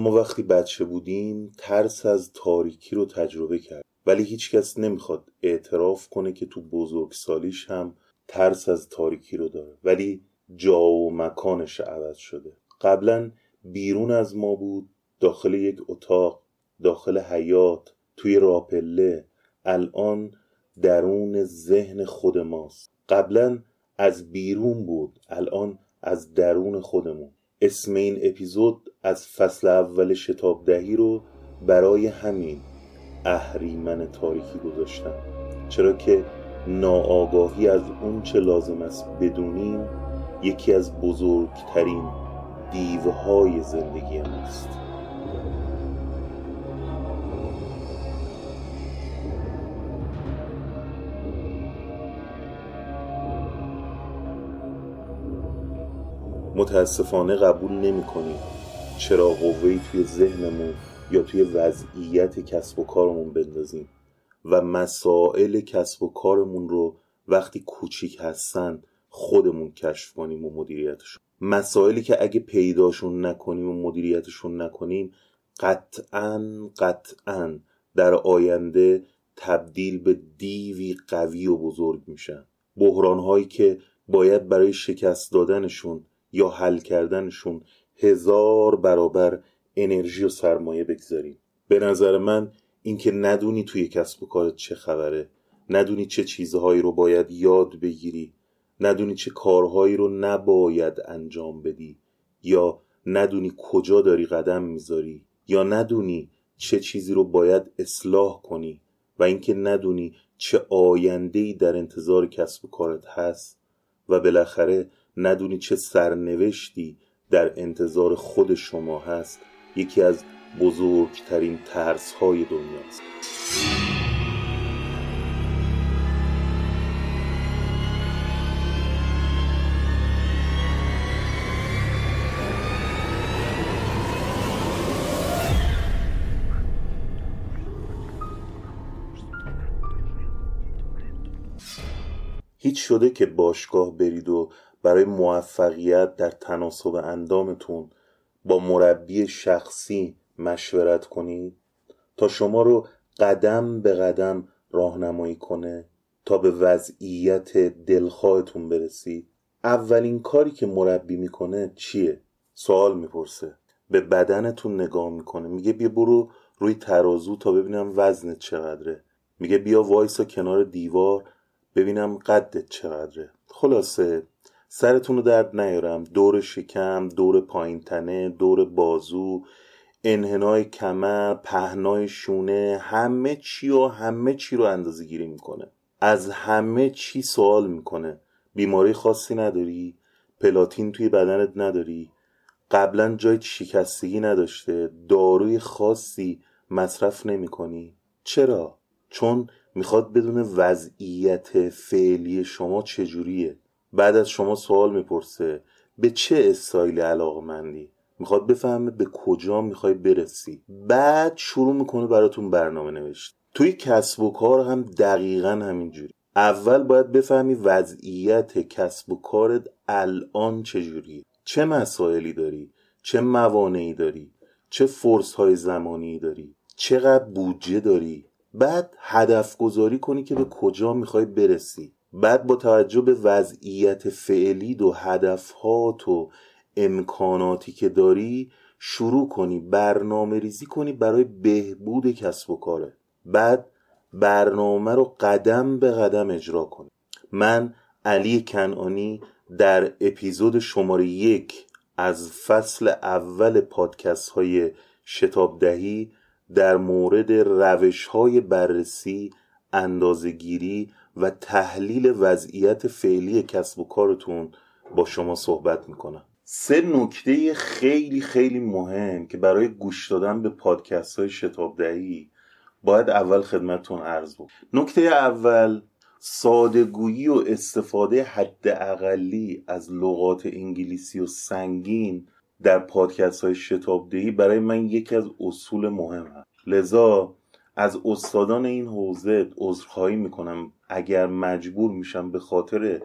ما وقتی بچه بودیم ترس از تاریکی رو تجربه کرد. ولی هیچکس نمی‌خواد اعتراف کنه که تو بزرگسالیش هم ترس از تاریکی رو داره. ولی جا و مکانش عوض شده. قبلا بیرون از ما بود داخل یک اتاق داخل حیات توی راپله الان درون ذهن خود ماست. قبلا از بیرون بود الان از درون خودمون. اسم این اپیزود از فصل اول شتاب دهی رو برای همین اهریمن تاریکی گذاشتم. چرا که ناآگاهی از اون چه لازم است بدونیم یکی از بزرگترین دیوهای زندگی است متاسفانه قبول نمی کنیم. چرا قوهی توی ذهنمون یا توی وضعیت کسب و کارمون بندازیم؟ و مسائل کسب و کارمون رو وقتی کوچیک هستن خودمون کشف کنیم و مدیریتشون مسائلی که اگه پیداشون نکنیم و مدیریتشون نکنیم قطعا قطعا در آینده تبدیل به دیوی قوی و بزرگ میشن. بحران هایی که باید برای شکست دادنشون یا حل کردنشون هزار برابر انرژی و سرمایه بگذاریم. به نظر من اینکه ندونی توی کسب و کارت چه خبره ندونی چه چیزهایی رو باید یاد بگیری ندونی چه کارهایی رو نباید انجام بدی یا ندونی کجا داری قدم می‌ذاری یا ندونی چه چیزی رو باید اصلاح کنی و اینکه ندونی چه آینده‌ای در انتظار کسب و کارت هست و بالاخره ندونی چه سرنوشتی در انتظار خود شما هست. یکی از بزرگترین ترس های دنیاست. هیچ شده که باشگاه برید و برای موفقیت در تناسب اندامتون با مربی شخصی مشورت کنید تا شما رو قدم به قدم راهنمایی کنه تا به وضعیت دلخواهتون برسید اولین کاری که مربی می‌کنه چیه؟ سوال می‌پرسه. به بدنتون نگاه می‌کنه. میگه بیا برو روی ترازو تا ببینم وزنت چقدره. میگه بیا وایسا کنار دیوار ببینم قدت چقدره. خلاصه سرتون رو درد نیارم. دور شکم دور پایین تنه دور بازو انحنای کمر پهنای شونه همه چی و همه چی رو اندازه گیری می‌کنه. از همه چی سوال می‌کنه. بیماری خاصی نداری؟ پلاتین توی بدنت نداری؟ قبلا جای شکستگی نداشته؟ داروی خاصی مصرف نمی کنی چرا؟ چون می‌خواد بدون وضعیت فعلی شما چجوریه؟ بعد از شما سوال می‌پرسه به چه استایل علاقمندی؟ می‌خواد بفهمه به کجا می‌خوای برسی. بعد شروع می‌کنه براتون برنامه نوشت. توی کسب و کار هم دقیقا همینجوری. اول باید بفهمی وضعیت کسب و کارت الان چجوریه. چه مسائلی داری؟ چه موانعی داری؟ چه فرص های زمانی داری؟ چقدر بودجه داری؟ بعد هدف گذاری کنی که به کجا می‌خوای برسی. بعد با توجه به وضعیت فعلی و هدفهات و امکاناتی که داری شروع کنی برنامه ریزی کنی برای بهبود کسب و کاره. بعد برنامه رو قدم به قدم اجرا کنی. من علی کنانی در اپیزود شماره یک از فصل اول پادکست های شتاب دهی در مورد روش های بررسی اندازگیری و تحلیل وضعیت فعلی کسب و کارتون با شما صحبت می‌کنم. سه نکته خیلی خیلی مهم که برای گوش دادن به پادکست های شتاب دهی باید اول خدمتتون عرض بود نکته اول سادگویی و استفاده حد اقلی از لغات انگلیسی و سنگین در پادکست های شتابدهی برای من یکی از اصول مهم هست لذا از استادان این حوزه عذرخواهی می‌کنم. اگر مجبور میشم به خاطر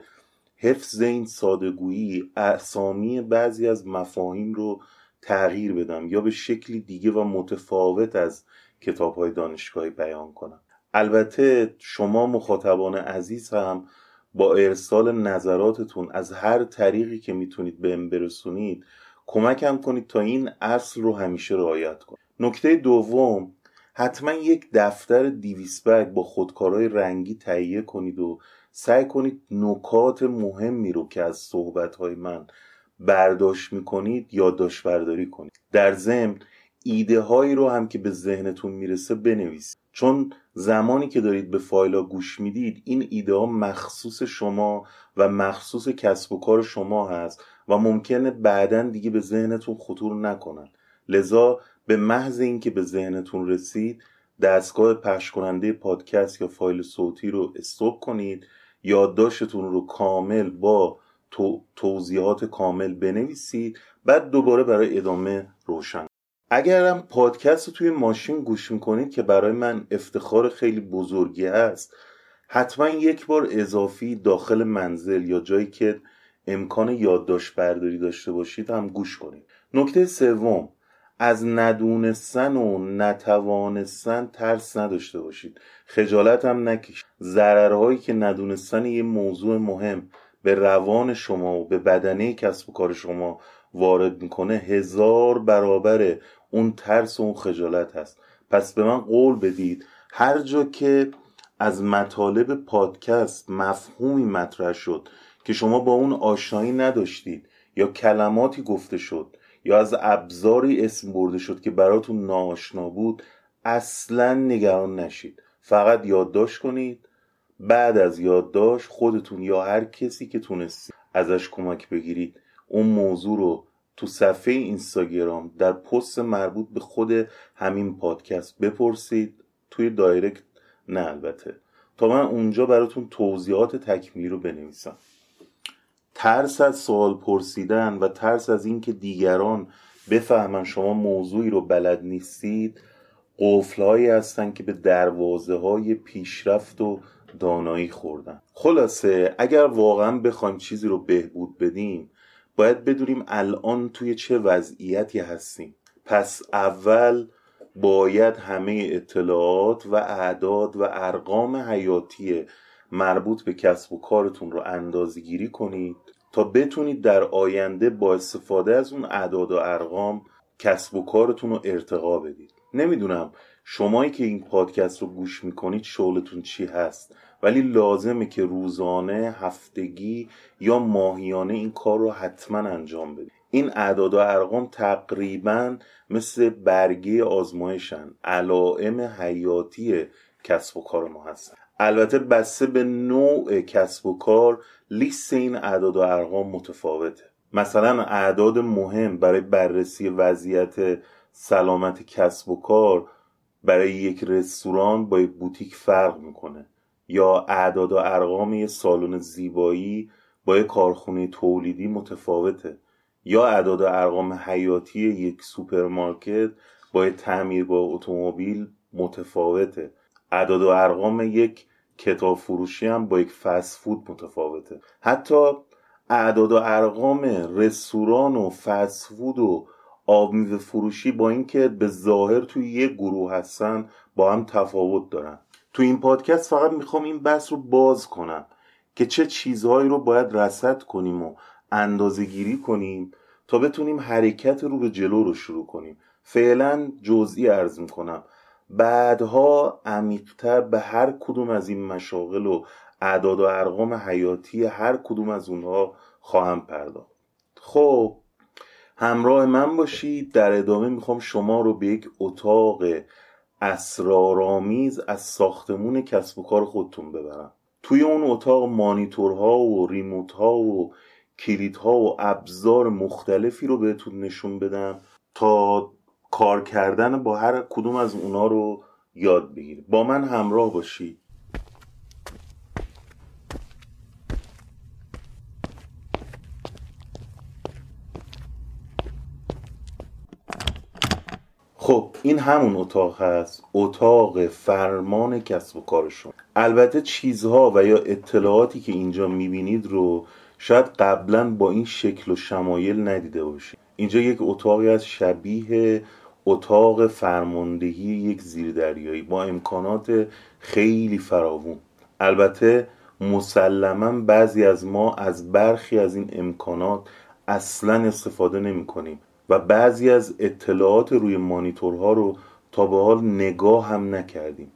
حفظ این سادگویی اسامی بعضی از مفاهیم رو تغییر بدم یا به شکلی دیگه و متفاوت از کتاب های دانشگاهی بیان کنم. البته شما مخاطبان عزیز هم با ارسال نظراتتون از هر طریقی که می‌تونید بهم برسونید کمکم کنید تا این اصل رو همیشه رعایت کنید نکته دوم حتما یک دفتر دیویسبرگ با خودکارهای رنگی تهیه کنید و سعی کنید نکات مهمی رو که از صحبتهای من برداشت می‌کنید یادداشت برداری کنید. در ضمن ایده هایی رو هم که به ذهنتون می‌رسه بنویسید. چون زمانی که دارید به فایل گوش می‌دید این ایده ها مخصوص شما و مخصوص کسب و کار شما هست و ممکنه بعدا دیگه به ذهنتون خطور نکنن. لذا به محض اینکه به ذهنتون رسید دستگاه پخش کننده پادکست یا فایل صوتی رو استوب کنید یادداشتتون رو کامل با توضیحات کامل بنویسید بعد دوباره برای ادامه روشن. اگرم پادکست رو توی ماشین گوش می‌کنید که برای من افتخار خیلی بزرگی است حتما یک بار اضافی داخل منزل یا جایی که امکان یادداشت برداری داشته باشید هم گوش کنید. نکته سوم از ندونستن و نتوانستن ترس نداشته باشید. خجالت هم نکشید. ضررهایی که ندونستن یه موضوع مهم به روان شما و به بدنه کسب و کار شما وارد می‌کنه هزار برابر اون ترس و اون خجالت هست. پس به من قول بدید هر جا که از مطالب پادکست مفهومی مطرح شد که شما با اون آشنایی نداشتید یا کلماتی گفته شد یا از ابزاری اسم برده شد که براتون ناآشنا بود اصلا نگران نشید. فقط یادداشت کنید. بعد از یادداشت خودتون یا هر کسی که تونستید ازش کمک بگیرید اون موضوع رو تو صفحه اینستاگرام در پست مربوط به خود همین پادکست بپرسید. توی دایرکت نه البته. تا من اونجا براتون توضیحات تکمیلی رو بنویسم. ترس از سوال پرسیدن و ترس از اینکه دیگران بفهمن شما موضوعی رو بلد نیستید قفلهایی هستن که به دروازه های پیشرفت و دانایی خوردن. خلاصه اگر واقعا بخوایم چیزی رو بهبود بدیم باید بدونیم الان توی چه وضعیتی هستیم. پس اول باید همه اطلاعات و اعداد و ارقام حیاتی مربوط به کسب و کارتون رو اندازه گیری کنید تا بتونید در آینده با استفاده از اون اعداد و ارقام کسب و کارتون رو ارتقا بدید. نمی‌دونم شمایی که این پادکست رو گوش می‌کنید شغلتون چی هست ولی لازمه که روزانه هفتگی یا ماهیانه این کار رو حتما انجام بدید. این اعداد و ارقام تقریبا مثل برگه آزمایشن علائم حیاتی کسب و کار ما هستن. البته بسته به نوع کسب و کار لیست این اعداد و ارقام متفاوته. مثلا اعداد مهم برای بررسی وضعیت سلامت کسب و کار برای یک رستوران با یک بوتیک فرق می‌کنه. یا اعداد و ارقام یه سالن زیبایی با یک کارخونه تولیدی متفاوته. یا اعداد و ارقام حیاتی یک سوپرمارکت با یک تعمیرگاه اتومبیل متفاوته. اعداد و ارقام یک کتاب فروشی هم با یک فست فود متفاوته. حتی اعداد و ارقام رستوران و فست فود و آب میوه فروشی با اینکه به ظاهر توی یک گروه هستن با هم تفاوت دارن. تو این پادکست فقط می‌خوام این بحث رو باز کنم که چه چیزهایی رو باید رسد کنیم و اندازه گیری کنیم تا بتونیم حرکت رو به جلو رو شروع کنیم. فعلا جزئی ارز می‌کنم. بعدها عمیقتر به هر کدوم از این مشاغل و اعداد و ارقام حیاتی هر کدوم از اونها خواهم پرداخت. خب همراه من باشید. در ادامه می‌خوام شما رو به یک اتاق اسرارآمیز از ساختمون کسب و کار خودتون ببرم. توی اون اتاق مانیتورها و ریموتها و کلیدها و ابزار مختلفی رو بهتون نشون بدم تا کار کردن با هر کدوم از اونا رو یاد بگیرید با من همراه باشید خب این همون اتاق هست. اتاق فرمان کسب و کارشون البته چیزها و یا اطلاعاتی که اینجا می‌بینید رو شاید قبلا با این شکل و شمایل ندیده باشید. اینجا یک اتاقی از شبیه اتاق فرماندهی یک زیردریایی با امکانات خیلی فراوون. البته مسلما بعضی از ما از برخی از این امکانات اصلا استفاده نمی کنیم و بعضی از اطلاعات روی مانیتورها رو تا به حال نگاه هم نکردیم.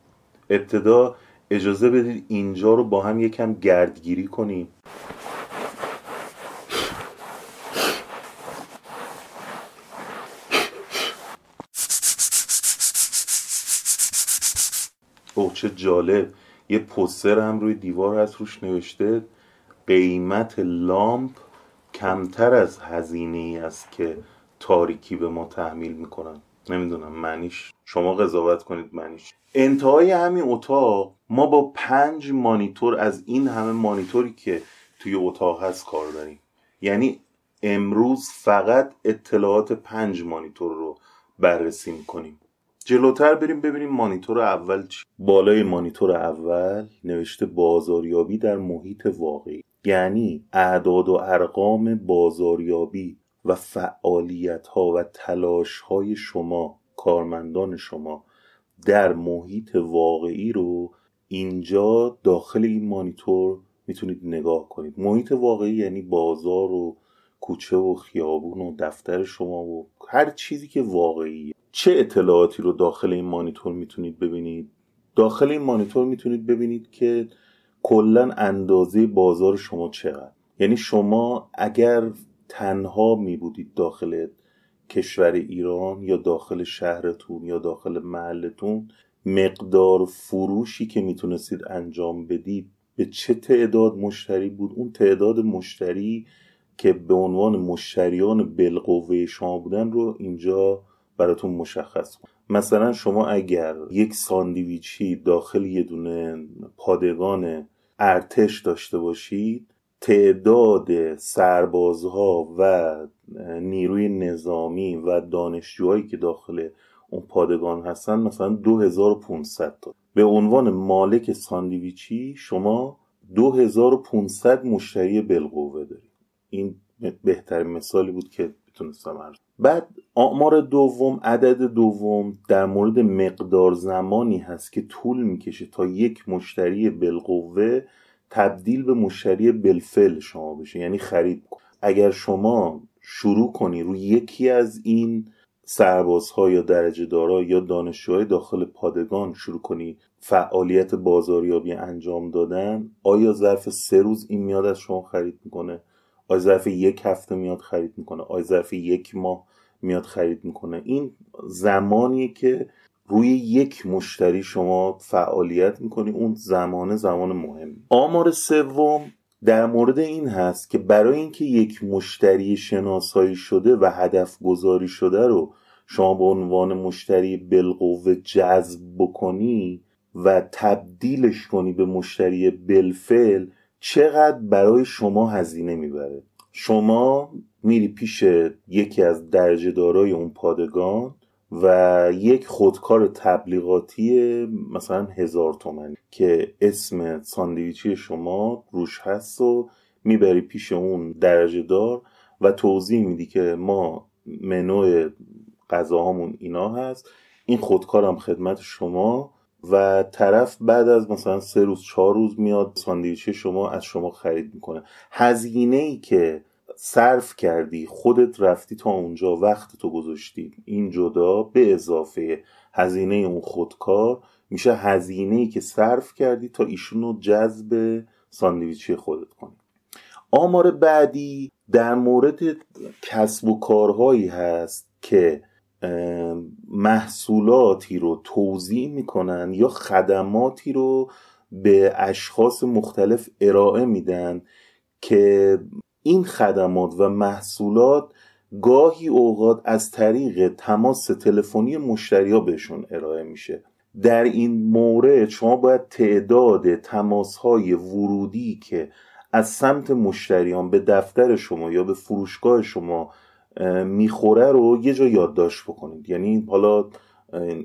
ابتدا اجازه بدید اینجا رو با هم یکم گردگیری کنیم. چه جالب. یه پوستر هم روی دیوار هست روش نوشته قیمت لامپ کمتر از هزینه ای است که تاریکی به ما تحمیل می‌کنن. نمی‌دونم معنیش. شما قضاوت کنید معنیش. انتهای همین اتاق ما با پنج مانیتور از این همه مانیتوری که توی اتاق هست کار داریم. یعنی امروز فقط اطلاعات پنج مانیتور رو بررسی می‌کنیم. جلوتر بریم ببینیم مانیتور اول چی؟ بالای مانیتور اول نوشته بازاریابی در محیط واقعی. یعنی اعداد و ارقام بازاریابی و فعالیت ها و تلاش های شما کارمندان شما در محیط واقعی رو اینجا داخل این مانیتور می‌تونید نگاه کنید. محیط واقعی یعنی بازار و کوچه و خیابون و دفتر شما و هر چیزی که واقعیه. چه اطلاعاتی رو داخل این مانیتور می‌تونید ببینید؟ داخل این مانیتور می‌تونید ببینید که کلا اندازه بازار شما چقدر. یعنی شما اگر تنها می بودید داخل کشور ایران یا داخل شهرتون یا داخل محلتون مقدار فروشی که می‌تونستید انجام بدید به چه تعداد مشتری بود؟ اون تعداد مشتری که به عنوان مشتریان بالقوه شما بودن رو اینجا براتون مشخص کن مثلا شما اگر یک ساندویچی داخل یه دونه پادگان ارتش داشته باشید تعداد سربازها و نیروی نظامی و دانشجوهایی که داخل اون پادگان هستن مثلا 2500 تا. به عنوان مالک ساندویچی شما 2500 مشتری بالقوه دارید. این بهترین مثالی بود که می‌تونستم عرض بعد آمار دوم عدد دوم در مورد مقدار زمانی هست که طول می‌کشه تا یک مشتری بالقوه تبدیل به مشتری بلفل شما بشه یعنی خرید کن اگر شما شروع کنی روی یکی از این سربازها یا درجه دارا یا دانشجوهای داخل پادگان شروع کنی فعالیت بازاریابی انجام دادن آیا ظرف سه روز این میاد از شما خرید می‌کنه؟ آیا ظرف یک هفته میاد خرید می‌کنه آیا ظرف یک ماه میاد خرید می‌کنه. این زمانیه که روی یک مشتری شما فعالیت می‌کنی اون زمانه زمان مهم. آمار سوم در مورد این هست که برای اینکه یک مشتری شناسایی شده و هدف گذاری شده رو شما به عنوان مشتری بالقوه جذب بکنی و تبدیلش کنی به مشتری بلفل چقدر برای شما هزینه می‌بره؟ شما میری پیش یکی از درجه دارای اون پادگان و یک خودکار تبلیغاتی مثلا هزار تومن که اسم ساندویچی شما روش هست و می‌بری پیش اون درجه دار و توضیح میدی که ما منو غذاهامون اینا هست. این خودکارم خدمت شما. و طرف بعد از مثلا سه روز چهار روز میاد ساندویچی شما از شما خرید می‌کنه. هزینه ای که صرف کردی خودت رفتی تا اونجا وقت تو گذاشتی این جدا به اضافه هزینه اون خودکار میشه هزینه ای که صرف کردی تا ایشون رو جذب ساندویچی خودت کنی. آمار بعدی در مورد کسب و کارهایی هست که محصولاتی رو توضیح می‌کنن یا خدماتی رو به اشخاص مختلف ارائه میدن که این خدمات و محصولات گاهی اوقات از طریق تماس تلفنی مشتریا بهشون ارائه میشه. در این مورد شما باید تعداد تماس های ورودی که از سمت مشتریان به دفتر شما یا به فروشگاه شما می‌خوره رو یه جا یادداشت بکنید. یعنی حالا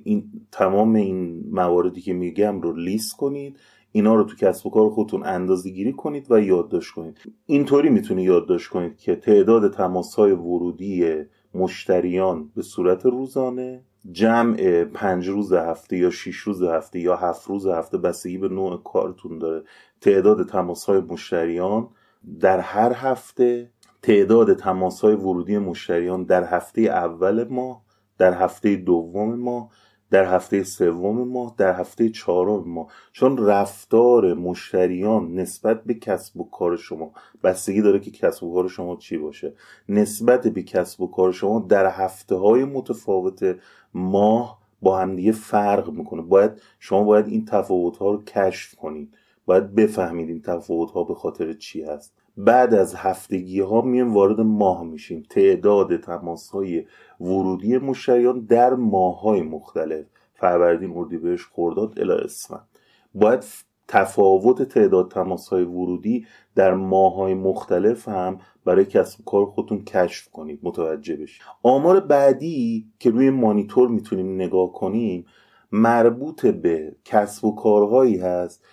این تمام این مواردی که میگم رو لیست کنید اینا رو تو کسب و کار خودتون اندازه گیری کنید و یادداشت کنید. اینطوری می‌تونید یادداشت کنید که تعداد تماس های ورودی مشتریان به صورت روزانه جمع پنج روز هفته یا شیش روز هفته یا هفت روز هفته بستگی به نوع کارتون داره. تعداد تماس های مشتریان در هر هفته تعداد تماس های ورودی مشتریان در هفته اول ماه در هفته دوم ماه در هفته سوم ماه در هفته چهارم ماه چون رفتار مشتریان نسبت به کسب و کار شما بستگی داره که کسب و کار شما چی باشه. نسبت به کسب و کار شما در هفته های متفاوت ماه با همدیگه فرق می‌کنه. باید شما باید این تفاوت ها رو کشف کنید. باید بفهمید این تفاوت ها به خاطر چی هست. بعد از هفتگی ها میایم وارد ماه میشیم. تعداد تماس های ورودی مشتریان در ماه های مختلف. فروردین اردیبهشت خرداد الی اسفند. باید تفاوت تعداد تماس های ورودی در ماه های مختلف هم برای کسب کار خودتون کشف کنید. متوجه بشید. آمار بعدی که روی مانیتور می‌تونیم نگاه کنیم مربوط به کسب و کارهایی هست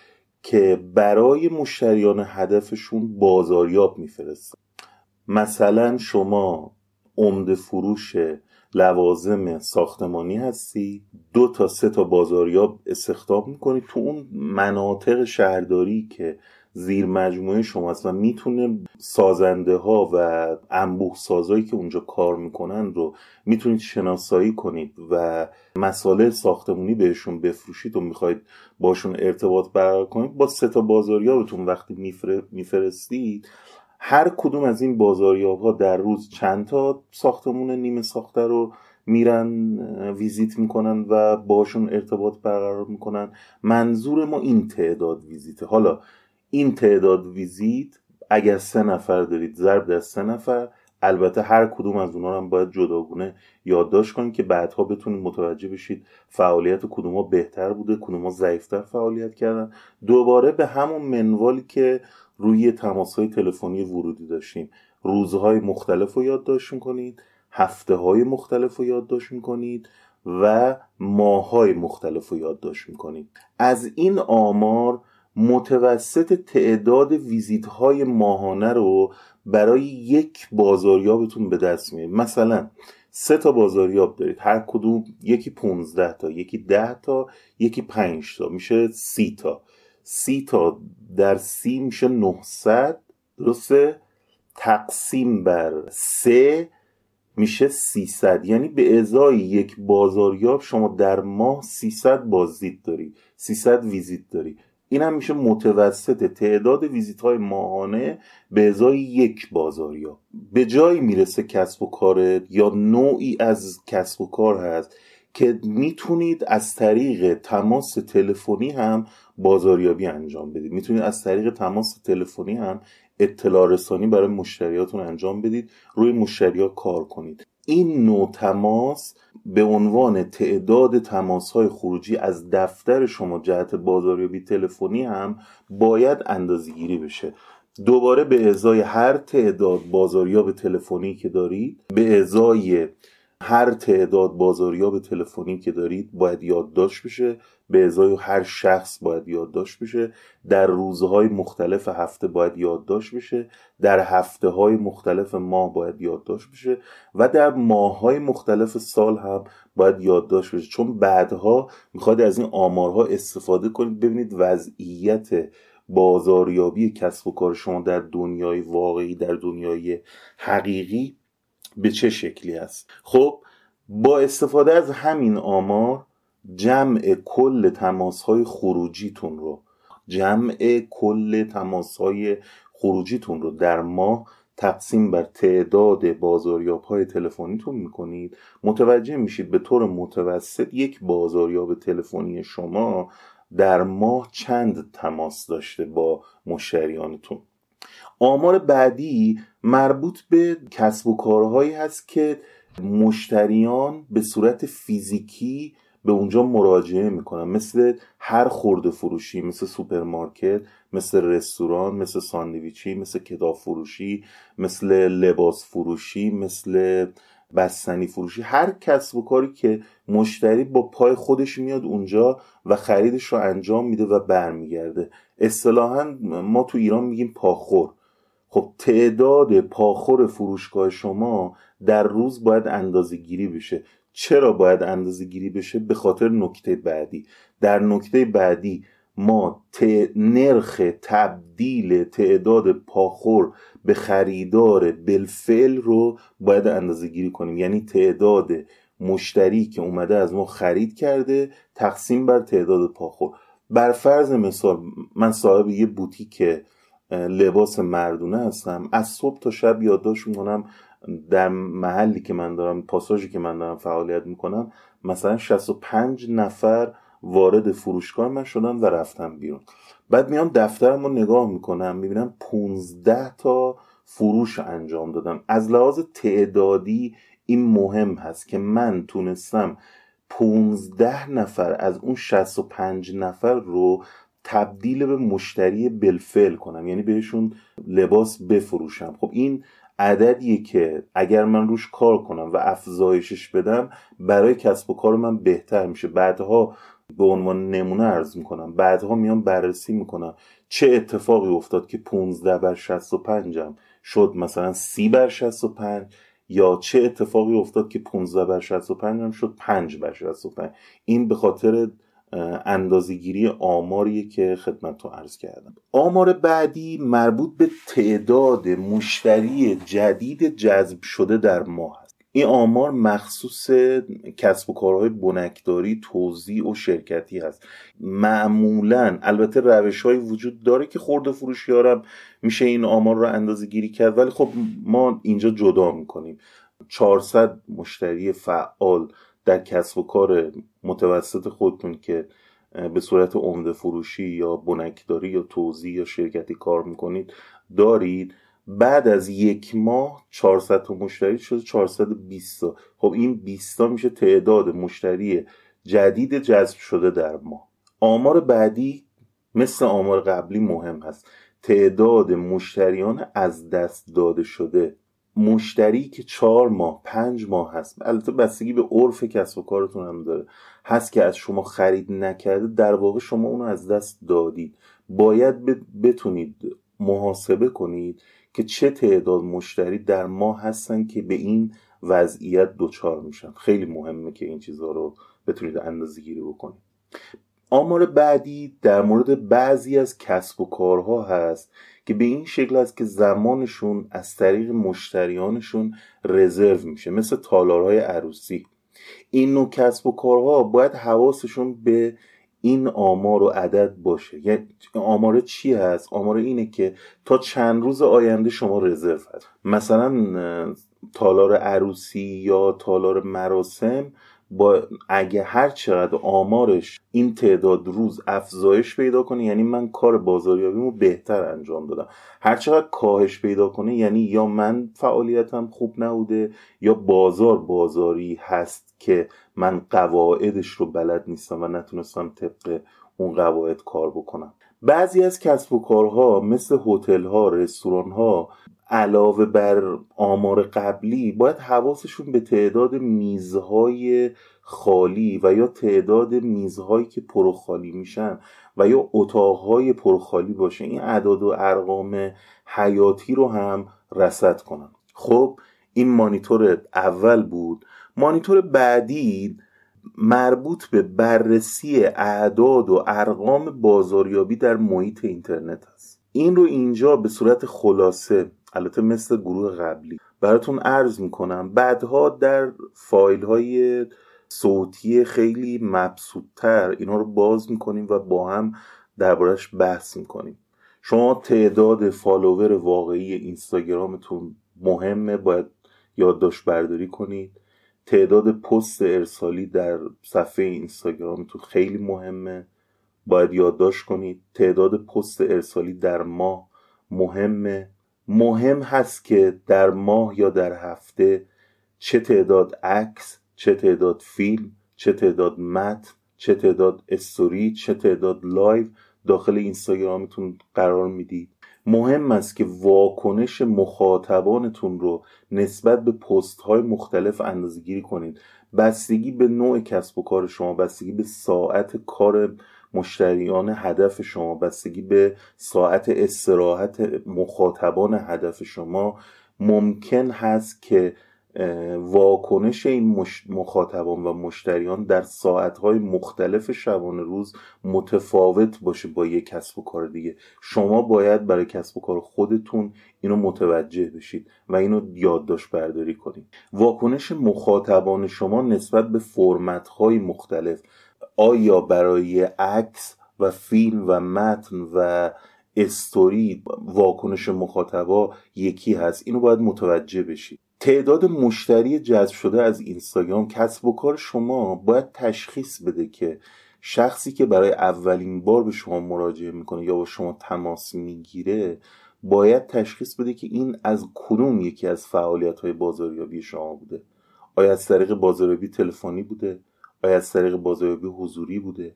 که برای مشتریان هدفشون بازاریاب میفرستن. مثلا شما عمده فروش لوازم ساختمانی هستی دو تا سه تا بازاریاب استخدام می‌کنید تو اون مناطق شهرداری که زیر مجموعه شماست و می‌تونه سازنده ها و انبوه سازایی که اونجا کار می‌کنن رو می‌تونید شناسایی کنید و مساله ساختمونی بهشون بفروشید و می‌خواید باشون ارتباط برقرار کنید با سه تا بازاریابتون وقتی میفرستید هر کدوم از این بازاریاب ها در روز چند تا ساختمون نیمه ساخته رو میرن ویزیت می‌کنن و باشون ارتباط برقرار می‌کنن؟ منظور ما این تعداد ویزیته. حالا این تعداد ویزیت اگر سه نفر دارید ضرب در سه نفر البته هر کدوم از اونها هم باید جداگونه یادداشت کنید که بعدها بتونید متوجه بشید فعالیت کدوم بهتر بوده کدوم زضعیفتر فعالیت کردن. دوباره به همون منوالی که روی تماس های تلفنی ورودی داشتیم. روزهای مختلف رو یادداشت می‌کنید هفته های مختلف رو یادداشت می‌کنید و ماه های مختلف رو یادداشت می‌کنید. از این آمار متوسط تعداد ویزیت های ماهانه رو برای یک بازاریابتون به دست میارید. مثلا سه تا بازاریاب دارید. هر کدوم یکی 15 تا یکی 10 تا یکی 5 تا. میشه سی تا. سی تا در سی میشه 900 درسته؟ تقسیم بر سه میشه 300 یعنی به ازای یک بازاریاب شما در ماه 300 بازدید داری 300 ویزیت داری این هم میشه متوسط تعداد ویزیت های ماهانه به ازای یک بازاریاب به جایی می‌رسه کسب و کارت یا نوعی از کسب و کار هست که می‌تونید از طریق تماس تلفنی هم بازاریابی انجام بدید. می‌تونید از طریق تماس تلفنی هم اطلاع رسانی برای مشتریاتون انجام بدید. روی مشتریا کار کنید. این نوع تماس به عنوان تعداد تماس های خروجی از دفتر شما جهت بازاریابی تلفنی هم باید اندازه گیری بشه. دوباره به ازای هر تعداد بازاریاب تلفنی که دارید به ازای هر تعداد بازاریاب تلفنی که دارید باید یادداشت بشه به ازای هر شخص باید یادداشت بشه. در روزهای مختلف هفته باید یادداشت بشه. در هفته های مختلف ماه باید یادداشت بشه. و در ماه های مختلف سال هم باید یادداشت بشه. چون بعدها می‌خواد از این آمارها استفاده کنید. ببینید وضعیت بازاریابی کسب و کار شما در دنیای واقعی در دنیای حقیقی به چه شکلی است؟ خب با استفاده از همین آمار جمع کل تماس های خروجیتون رو جمع کل تماس های خروجیتون رو در ماه تقسیم بر تعداد بازاریاب های تلفنیتون می‌کنید. متوجه میشید به طور متوسط یک بازاریاب تلفنی شما در ماه چند تماس داشته با مشتریانتون. آمار بعدی مربوط به کسب و کارهایی هست که مشتریان به صورت فیزیکی به اونجا مراجعه می‌کنن. مثل هر خورده فروشی مثل سوپرمارکت مثل رستوران مثل ساندویچی مثل کتاب فروشی مثل لباس فروشی مثل بستنی فروشی. هر کسب و کاری که مشتری با پای خودش میاد اونجا و خریدش رو انجام میده و برمیگرده. اصطلاحا ما تو ایران میگیم پاخور. خب تعداد پاخور فروشگاه شما در روز باید اندازه گیری بشه. چرا باید اندازه گیری بشه؟ به خاطر نکته بعدی. در نکته بعدی ما نرخ تبدیل تعداد پاخور به خریدار بلفل رو باید اندازه گیری کنیم. یعنی تعداد مشتری که اومده از ما خرید کرده تقسیم بر تعداد پاخور. بر فرض مثال من صاحب یه بوتیک لباس مردونه هستم. از صبح تا شب یادداشت می‌کنم در محلی که من دارم پاساژی که من دارم فعالیت می‌کنم مثلا 65 نفر وارد فروشگاه من شدن و رفتم بیرون. بعد میام دفترم رو نگاه می‌کنم می‌بینم 15 تا فروش انجام دادم از لحاظ تعدادی این مهم هست که من تونستم 15 نفر از اون 65 نفر رو تبدیل به مشتری بلفل کنم یعنی بهشون لباس بفروشم. خب این عددیه که اگر من روش کار کنم و افزایشش بدم برای کسب و کار من بهتر میشه. بعدها به عنوان نمونه ارز می‌کنم. بعدها میام بررسی می‌کنم. چه اتفاقی افتاد که 15 بر 65 هم شد مثلا 30 بر 65 یا چه اتفاقی افتاد که 15 بر 65 هم شد 5 بر 65 این به خاطر اندازگیری آماریه که خدمت رو عرض کردم. آمار بعدی مربوط به تعداد مشتری جدید جذب شده در ماه است. این آمار مخصوص کسب و کارهای بنکداری توزیع و شرکتی هست. معمولا البته روش های وجود داره که خورده فروشیارم میشه این آمار رو اندازه گیری کرد ولی خب ما اینجا جدا می‌کنیم. 400 مشتری فعال در کسب و کار متوسط خودتون که به صورت عمده فروشی یا بنکداری یا توزیع یا شرکتی کار می‌کنید دارید. بعد از یک ماه 400 تا مشتری شده 420 تا. خب این 20 تا میشه تعداد مشتری جدید جذب شده در ماه. آمار بعدی مثل آمار قبلی مهم هست. تعداد مشتریان از دست داده شده. مشتری که چهار ماه پنج ماه هست. البته بستگی به عرف کسب و کارتون هم داره. هست که از شما خرید نکرده در واقع شما اونو از دست دادید. باید بتونید محاسبه کنید که چه تعداد مشتری در ماه هستن که به این وضعیت دچار میشن. خیلی مهمه که این چیزها رو بتونید اندازه گیری بکنید. آمار بعدی در مورد بعضی از کسب و کارها هست که به این شکل است که زمانشون از طریق مشتریانشون رزرو میشه مثل تالارهای عروسی. این نوع کسب و کارها باید حواسشون به این آمار و عدد باشه. یعنی آمار چی هست؟ آمار اینه که تا چند روز آینده شما رزرو هست. مثلا تالار عروسی یا تالار مراسم با اگه هر چقدر آمارش این تعداد روز افزایش پیدا کنه یعنی من کار بازاریابیمو بهتر انجام دادم. هر چقدر کاهش پیدا کنه یعنی یا من فعالیتم خوب نبوده یا بازار بازاری هست که من قواعدش رو بلد نیستم و نتونستم طبق اون قواعد کار بکنم. بعضی از کسب و کارها مثل هتل ها رستوران ها علاوه بر آمار قبلی باید حواسشون به تعداد میزهای خالی و یا تعداد میزهایی که پرخالی میشن و یا اتاقهای پرخالی باشه. این اعداد و ارقام حیاتی رو هم رسد کنن. خب این مانیتور اول بود. مانیتور بعدی مربوط به بررسی اعداد و ارقام بازاریابی در محیط اینترنت است. این رو اینجا به صورت خلاصه البته مثل گروه قبلی. براتون عرض می‌کنم بعدها در فایل های صوتی خیلی مبسوطتر اینا رو باز می‌کنیم و با هم دربارش بحث می‌کنیم. شما تعداد فالوور واقعی اینستاگرامتون مهمه باید یادداشت برداری کنید. تعداد پست ارسالی در صفحه اینستاگرامتون خیلی مهمه باید یادداشت کنید. تعداد پست ارسالی در ماه مهمه. مهم هست که در ماه یا در هفته چه تعداد عکس چه تعداد فیلم چه تعداد متن چه تعداد استوری چه تعداد لایو داخل اینستاگرامتون قرار می‌دید. مهم است که واکنش مخاطبانتون رو نسبت به پست های مختلف اندازه گیری کنید. بستگی به نوع کسب و کار شما بستگی به ساعت کار مشتریان هدف شما بستگی به ساعت استراحت مخاطبان هدف شما ممکن هست که واکنش این مخاطبان و مشتریان در ساعتهای مختلف شبانه روز متفاوت باشه با یک کسب و کار دیگه. شما باید برای کسب و کار خودتون اینو متوجه بشید و اینو یادداشت برداری کنید. واکنش مخاطبان شما نسبت به فرمت های مختلف آیا برای عکس و فیلم و متن و استوری واکنش مخاطبا یکی هست؟ اینو باید متوجه بشید تعداد مشتری جذب شده از اینستاگرام کسب و کار شما باید تشخیص بده که شخصی که برای اولین بار به شما مراجعه می‌کنه یا با شما تماس می‌گیره باید تشخیص بده که این از کدوم یکی از فعالیت های بازاریابی شما بوده. آیا از طریق بازاریابی تلفنی بوده؟ آیا از طریق بازاریابی حضوری بوده؟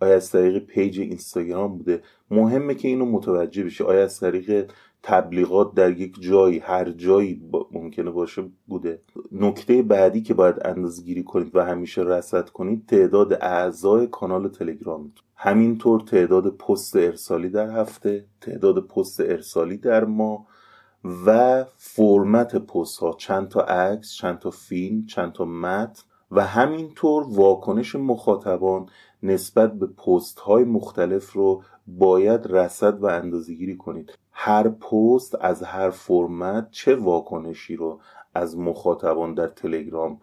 آیا از طریق پیج اینستاگرام بوده؟ مهمه که اینو متوجه بشه آیا از طریق تبلیغات در یک جایی هر جایی ممکنه باشه بوده؟ نکته بعدی که باید گیری کنید و همیشه رصد کنید تعداد اعضای کانال تلگرام. همینطور تعداد پست ارسالی در هفته تعداد پست ارسالی در ماه و فرمت پست ها چند تا عکس چند تا فیلم چند تا متن و همینطور واکنش مخاطبان نسبت به پست های مختلف رو باید رصد و اندازهگیری کنید. هر پست از هر فرمت چه واکنشی رو از مخاطبان در تلگرام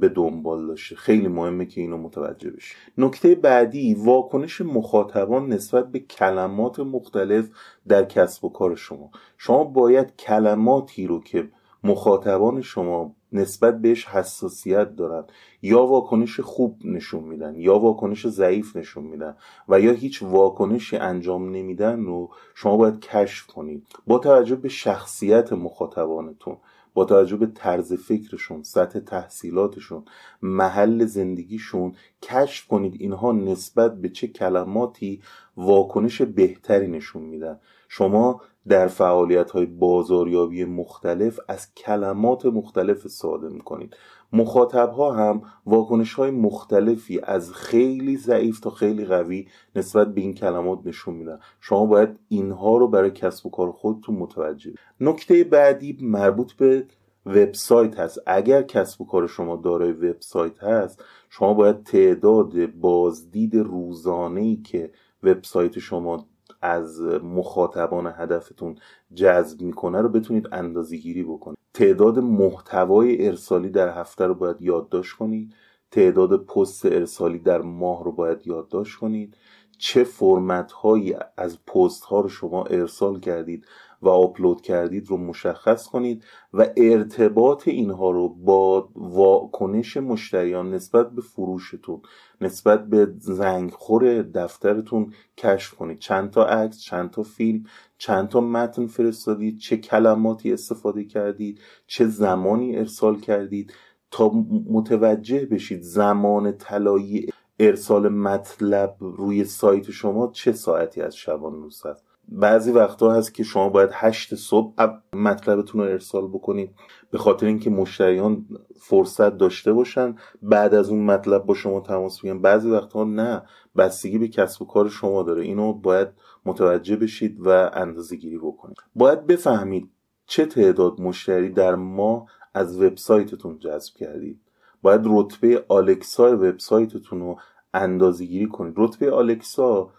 به دنبال داشته. خیلی مهمه که اینو متوجه بشید نکته بعدی واکنش مخاطبان نسبت به کلمات مختلف در کسب و کار شما. شما باید کلماتی رو که مخاطبان شما نسبت بهش حساسیت دارن یا واکنش خوب نشون میدن یا واکنش ضعیف نشون میدن و یا هیچ واکنشی انجام نمیدن رو شما باید کشف کنید. با توجه به شخصیت مخاطبانتون با توجه به طرز فکرشون سطح تحصیلاتشون محل زندگیشون کشف کنید اینها نسبت به چه کلماتی واکنش بهتری نشون میدن. شما در فعالیت های بازاریابی مختلف از کلمات مختلف استفاده می‌کنید. مخاطب ها هم واکنش های مختلفی از خیلی ضعیف تا خیلی قوی نسبت به این کلمات نشون میدن. شما باید اینها رو برای کسب و کار خودتون متوجه نکته بعدی مربوط به وبسایت هست. اگر کسب و کار شما دارای وبسایت هست شما باید تعداد بازدید روزانه ای که وبسایت شما از مخاطبان هدفتون جذب می‌کنه رو بتونید اندازه گیری بکنید. تعداد محتوای ارسالی در هفته رو باید یادداشت کنید. تعداد پست ارسالی در ماه رو باید یادداشت کنید. چه فرمت هایی از پست ها رو شما ارسال کردید؟ و آپلود کردید رو مشخص کنید و ارتباط اینها رو با واکنش مشتریان نسبت به فروشتون نسبت به زنگخور دفترتون کشف کنید. چند تا عکس چند تا فیلم چند تا متن فرستادید چه کلماتی استفاده کردید چه زمانی ارسال کردید تا متوجه بشید زمان طلایی ارسال مطلب روی سایت شما چه ساعتی از شبان روز هست بعضی وقتها هست که شما باید هشت صبح مطلبتون رو ارسال بکنید به خاطر اینکه مشتریان فرصت داشته باشن بعد از اون مطلب با شما تماس بگیرن. بعضی وقتها نه بستگی به کسب و کار شما داره. اینو باید متوجه بشید و اندازه گیری بکنید. باید بفهمید چه تعداد مشتری در ما از وبسایتتون جذب کردید. باید رتبه آلکسا وبسایتتون رو اندازه گیری کنید. رتبه آلکسا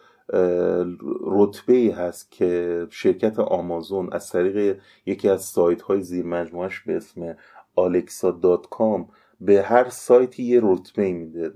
رتبه ای هست که شرکت آمازون از طریق یکی از سایت های زیر مجموعش به اسم alexa.com به هر سایتی یه رتبه میده.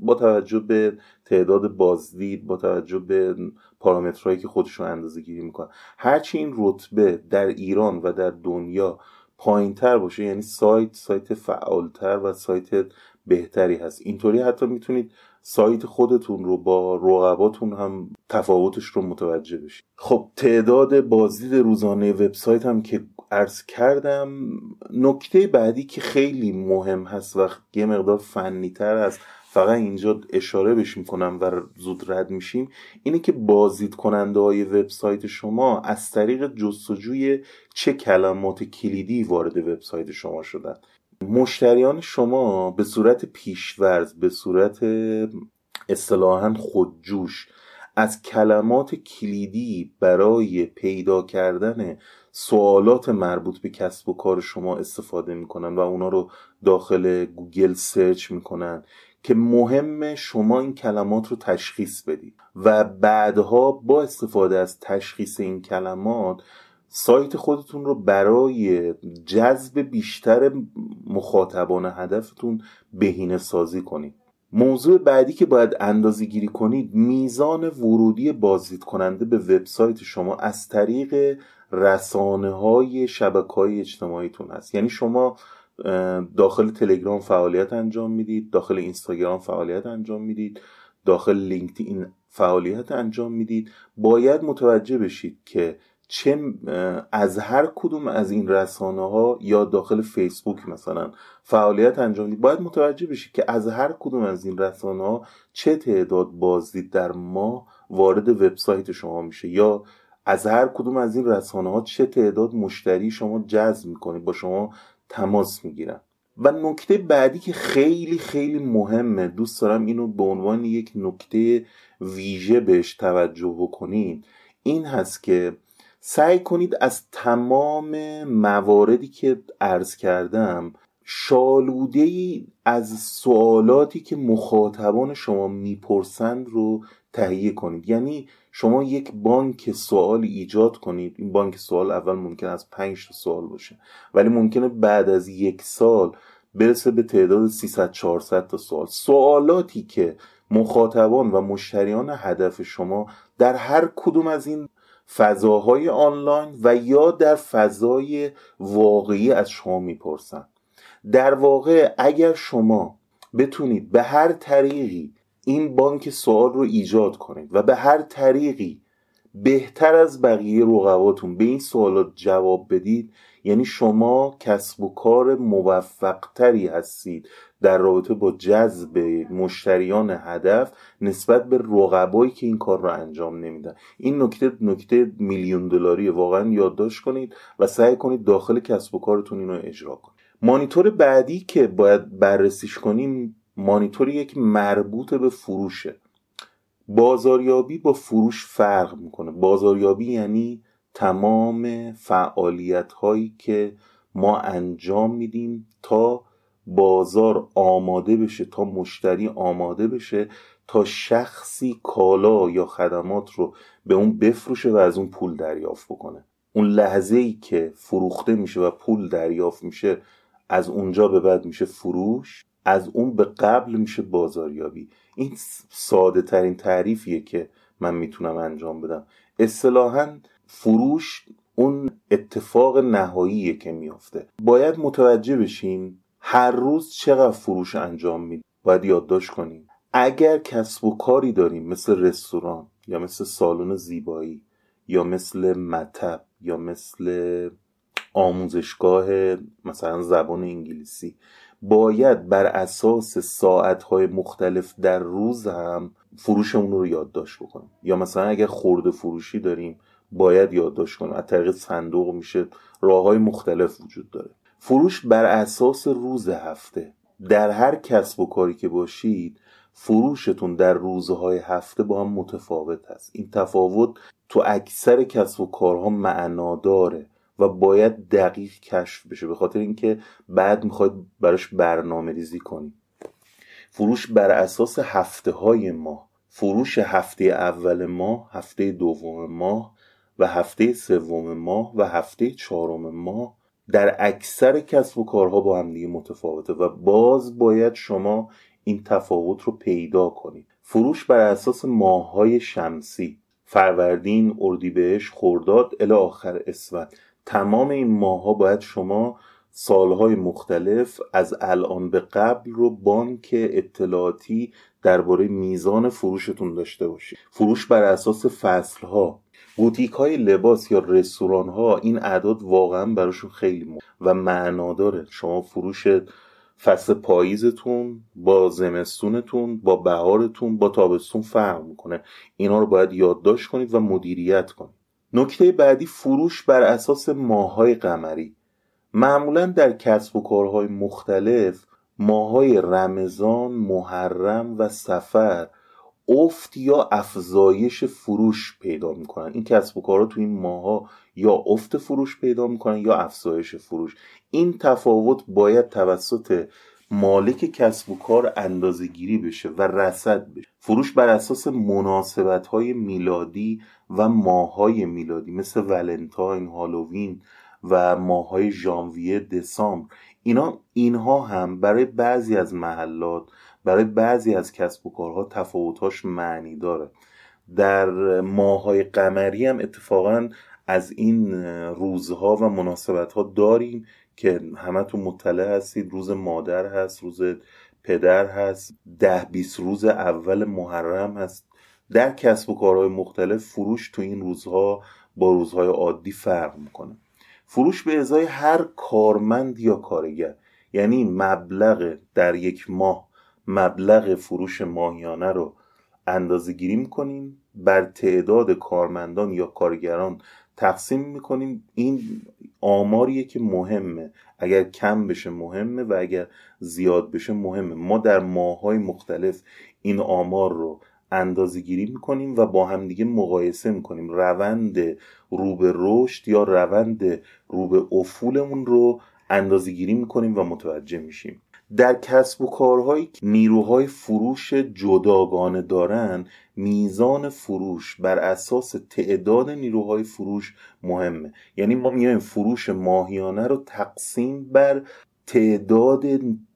با توجه به تعداد بازدید با توجه به پارامترهایی که خودشون اندازه گیری می‌کنن هرچی این رتبه در ایران و در دنیا پایین تر باشه یعنی سایت سایت فعالتر و سایت بهتری هست. اینطوری حتی می‌تونید سایت خودتون رو با رقباتون هم تفاوتش رو متوجه بشید. خب تعداد بازدید روزانه وبسایت هم که عرض کردم نکته بعدی که خیلی مهم هست و یه مقدار فنی تر هست فقط اینجا اشاره بش می‌کنم و زود رد میشیم اینه که بازدید کننده های وبسایت شما از طریق جستجوی چه کلمات کلیدی وارد وبسایت شما شدن. مشتریان شما به صورت پیش‌فرض به صورت اصطلاحا خودجوش از کلمات کلیدی برای پیدا کردن سوالات مربوط به کسب و کار شما استفاده می‌کنن و اونا رو داخل گوگل سرچ می‌کنن که مهم شما این کلمات رو تشخیص بدید. و بعدها با استفاده از تشخیص این کلمات سایت خودتون رو برای جذب بیشتر مخاطبان هدفتون بهینه سازی کنید. موضوع بعدی که باید اندازه گیری کنید میزان ورودی بازدید کننده به وبسایت شما از طریق رسانه های شبکه های اجتماعیتون هست. یعنی شما داخل تلگرام فعالیت انجام می‌دید داخل اینستاگرام فعالیت انجام می‌دید داخل لینکدین فعالیت انجام می‌دید. باید متوجه بشید که چه از هر کدوم از این رسانه ها یا داخل فیسبوک مثلا فعالیت انجام می‌دید باید متوجه بشید که از هر کدوم از این رسانه ها چه تعداد بازدید در ما وارد وبسایت شما میشه یا از هر کدوم از این رسانه ها چه تعداد مشتری شما جذب می‌کنید با شما تماس می‌گیرن. و نکته بعدی که خیلی خیلی مهمه دوست دارم اینو به عنوان یک نکته ویژه بهش توجه بکنید این هست که سعی کنید از تمام مواردی که عرض کردم شالوده ای از سوالاتی که مخاطبان شما می‌پرسند رو تهیه کنید. یعنی شما یک بانک سوال ایجاد کنید. این بانک سوال اول ممکن از پنج تا سوال باشه ولی ممکنه بعد از یک سال برسه به تعداد 300 400 تا سوال. سوالاتی که مخاطبان و مشتریان هدف شما در هر کدوم از این فضاهای آنلاین و یا در فضای واقعی از شما می‌پرسن. در واقع اگر شما بتونید به هر طریقی این بانک سوال رو ایجاد کنید و به هر طریقی بهتر از بقیه رقباتون به این سوالات جواب بدید یعنی شما کسب و کار موفقتری هستید در رابطه با جذب مشتریان هدف نسبت به رقبایی که این کار رو انجام نمیدن. این نکته نکته میلیون دلاری واقعا یادداشت کنید و سعی کنید داخل کسب و کارتون اینو اجرا کنید. مانیتور بعدی که باید بررسیش کنیم مانیتوری یک مربوط به فروشه. بازاریابی با فروش فرق می‌کنه. بازاریابی یعنی تمام فعالیت هایی که ما انجام میدیم تا بازار آماده بشه تا مشتری آماده بشه تا شخصی کالا یا خدمات رو به اون بفروشه و از اون پول دریافت بکنه. اون لحظه ای که فروخته میشه و پول دریافت میشه از اونجا به بعد میشه فروش از اون به قبل میشه بازاریابی. این ساده ترین تعریفیه که من می‌تونم انجام بدم. اصطلاحا فروش اون اتفاق نهاییه که میافته. باید متوجه بشیم هر روز چقدر فروش انجام میدیم باید یادداشت کنیم. اگر کسب و کاری داریم مثل رستوران یا مثل سالن زیبایی یا مثل مطب یا مثل آموزشگاه مثلا زبان انگلیسی باید بر اساس ساعتهای مختلف در روز هم فروشمون رو یادداشت بکنیم. یا مثلا اگر خورده فروشی داریم باید یادداشت کنیم. از طریق صندوق میشه راه های مختلف وجود داره. فروش بر اساس روز هفته. در هر کسب و کاری که باشید فروشتون در روزهای هفته با هم متفاوت هست این تفاوت تو اکثر کسب و کارها معنا داره و باید دقیق کشف بشه. به خاطر اینکه بعد می‌خواید براش برنامه ریزی کنید فروش بر اساس هفته های ماه. فروش هفته اول ماه هفته دوم ماه و هفته سوم ماه و هفته چهارم ماه در اکثر کسب و کارها با هم دیگه متفاوته و باز باید شما این تفاوت رو پیدا کنید. فروش بر اساس ماههای شمسی. فروردین اردیبهشت خرداد الی آخر اسفند. تمام این ماها باید شما سالهای مختلف از الان به قبل رو بانک اطلاعاتی درباره میزان فروشتون داشته باشید. فروش بر اساس فصلها. بوتیک های لباس یا رستوران ها این اعداد واقعا براشون خیلی مهم و معنا داره. شما فروش فصل پاییزتون با زمستونتون با بهارتون با تابستون فرق می‌کنه. اینا رو باید یادداشت کنید و مدیریت کنید. نکته بعدی فروش بر اساس ماهای قمری. معمولا در کسب و کارهای مختلف ماهای رمضان، محرم و سفر افت یا افزایش فروش پیدا می‌کنن. این کسب و کارها تو این ماها یا افت فروش پیدا می‌کنن یا افزایش فروش. این تفاوت باید توسط مالک کسب و کار اندازه گیری بشه و رسد بشه. فروش بر اساس مناسبت های میلادی و ماهای میلادی مثل ولنتاین، هالووین و ماهای ژانویه، دسامبر. اینا اینها هم برای بعضی از محلات برای بعضی از کسب و کارها تفاوتاش معنی داره. در ماهای قمری هم اتفاقا از این روزها و مناسبت ها داریم که همتون مطلع هستید. روز مادر هست روز پدر هست ده بیست روز اول محرم هست. در کسب و کارهای مختلف فروش تو این روزها با روزهای عادی فرق می‌کنه. فروش به ازای هر کارمند یا کارگر یعنی مبلغ در یک ماه مبلغ فروش ماهیانه رو اندازه گیری می‌کنیم بر تعداد کارمندان یا کارگران تقسیم می‌کنیم. این آماریه که مهمه. اگر کم بشه مهمه و اگر زیاد بشه مهمه. ما در ماهای مختلف این آمار رو اندازه گیری می‌کنیم و با همدیگه مقایسه می‌کنیم. روند رو به رشد یا روند رو به افولمون رو اندازه گیری می‌کنیم و متوجه میشیم. در کسب و کارهایی که نیروهای فروش جداگانه دارن میزان فروش بر اساس تعداد نیروهای فروش مهمه. یعنی ما میایم فروش ماهیانه رو تقسیم بر تعداد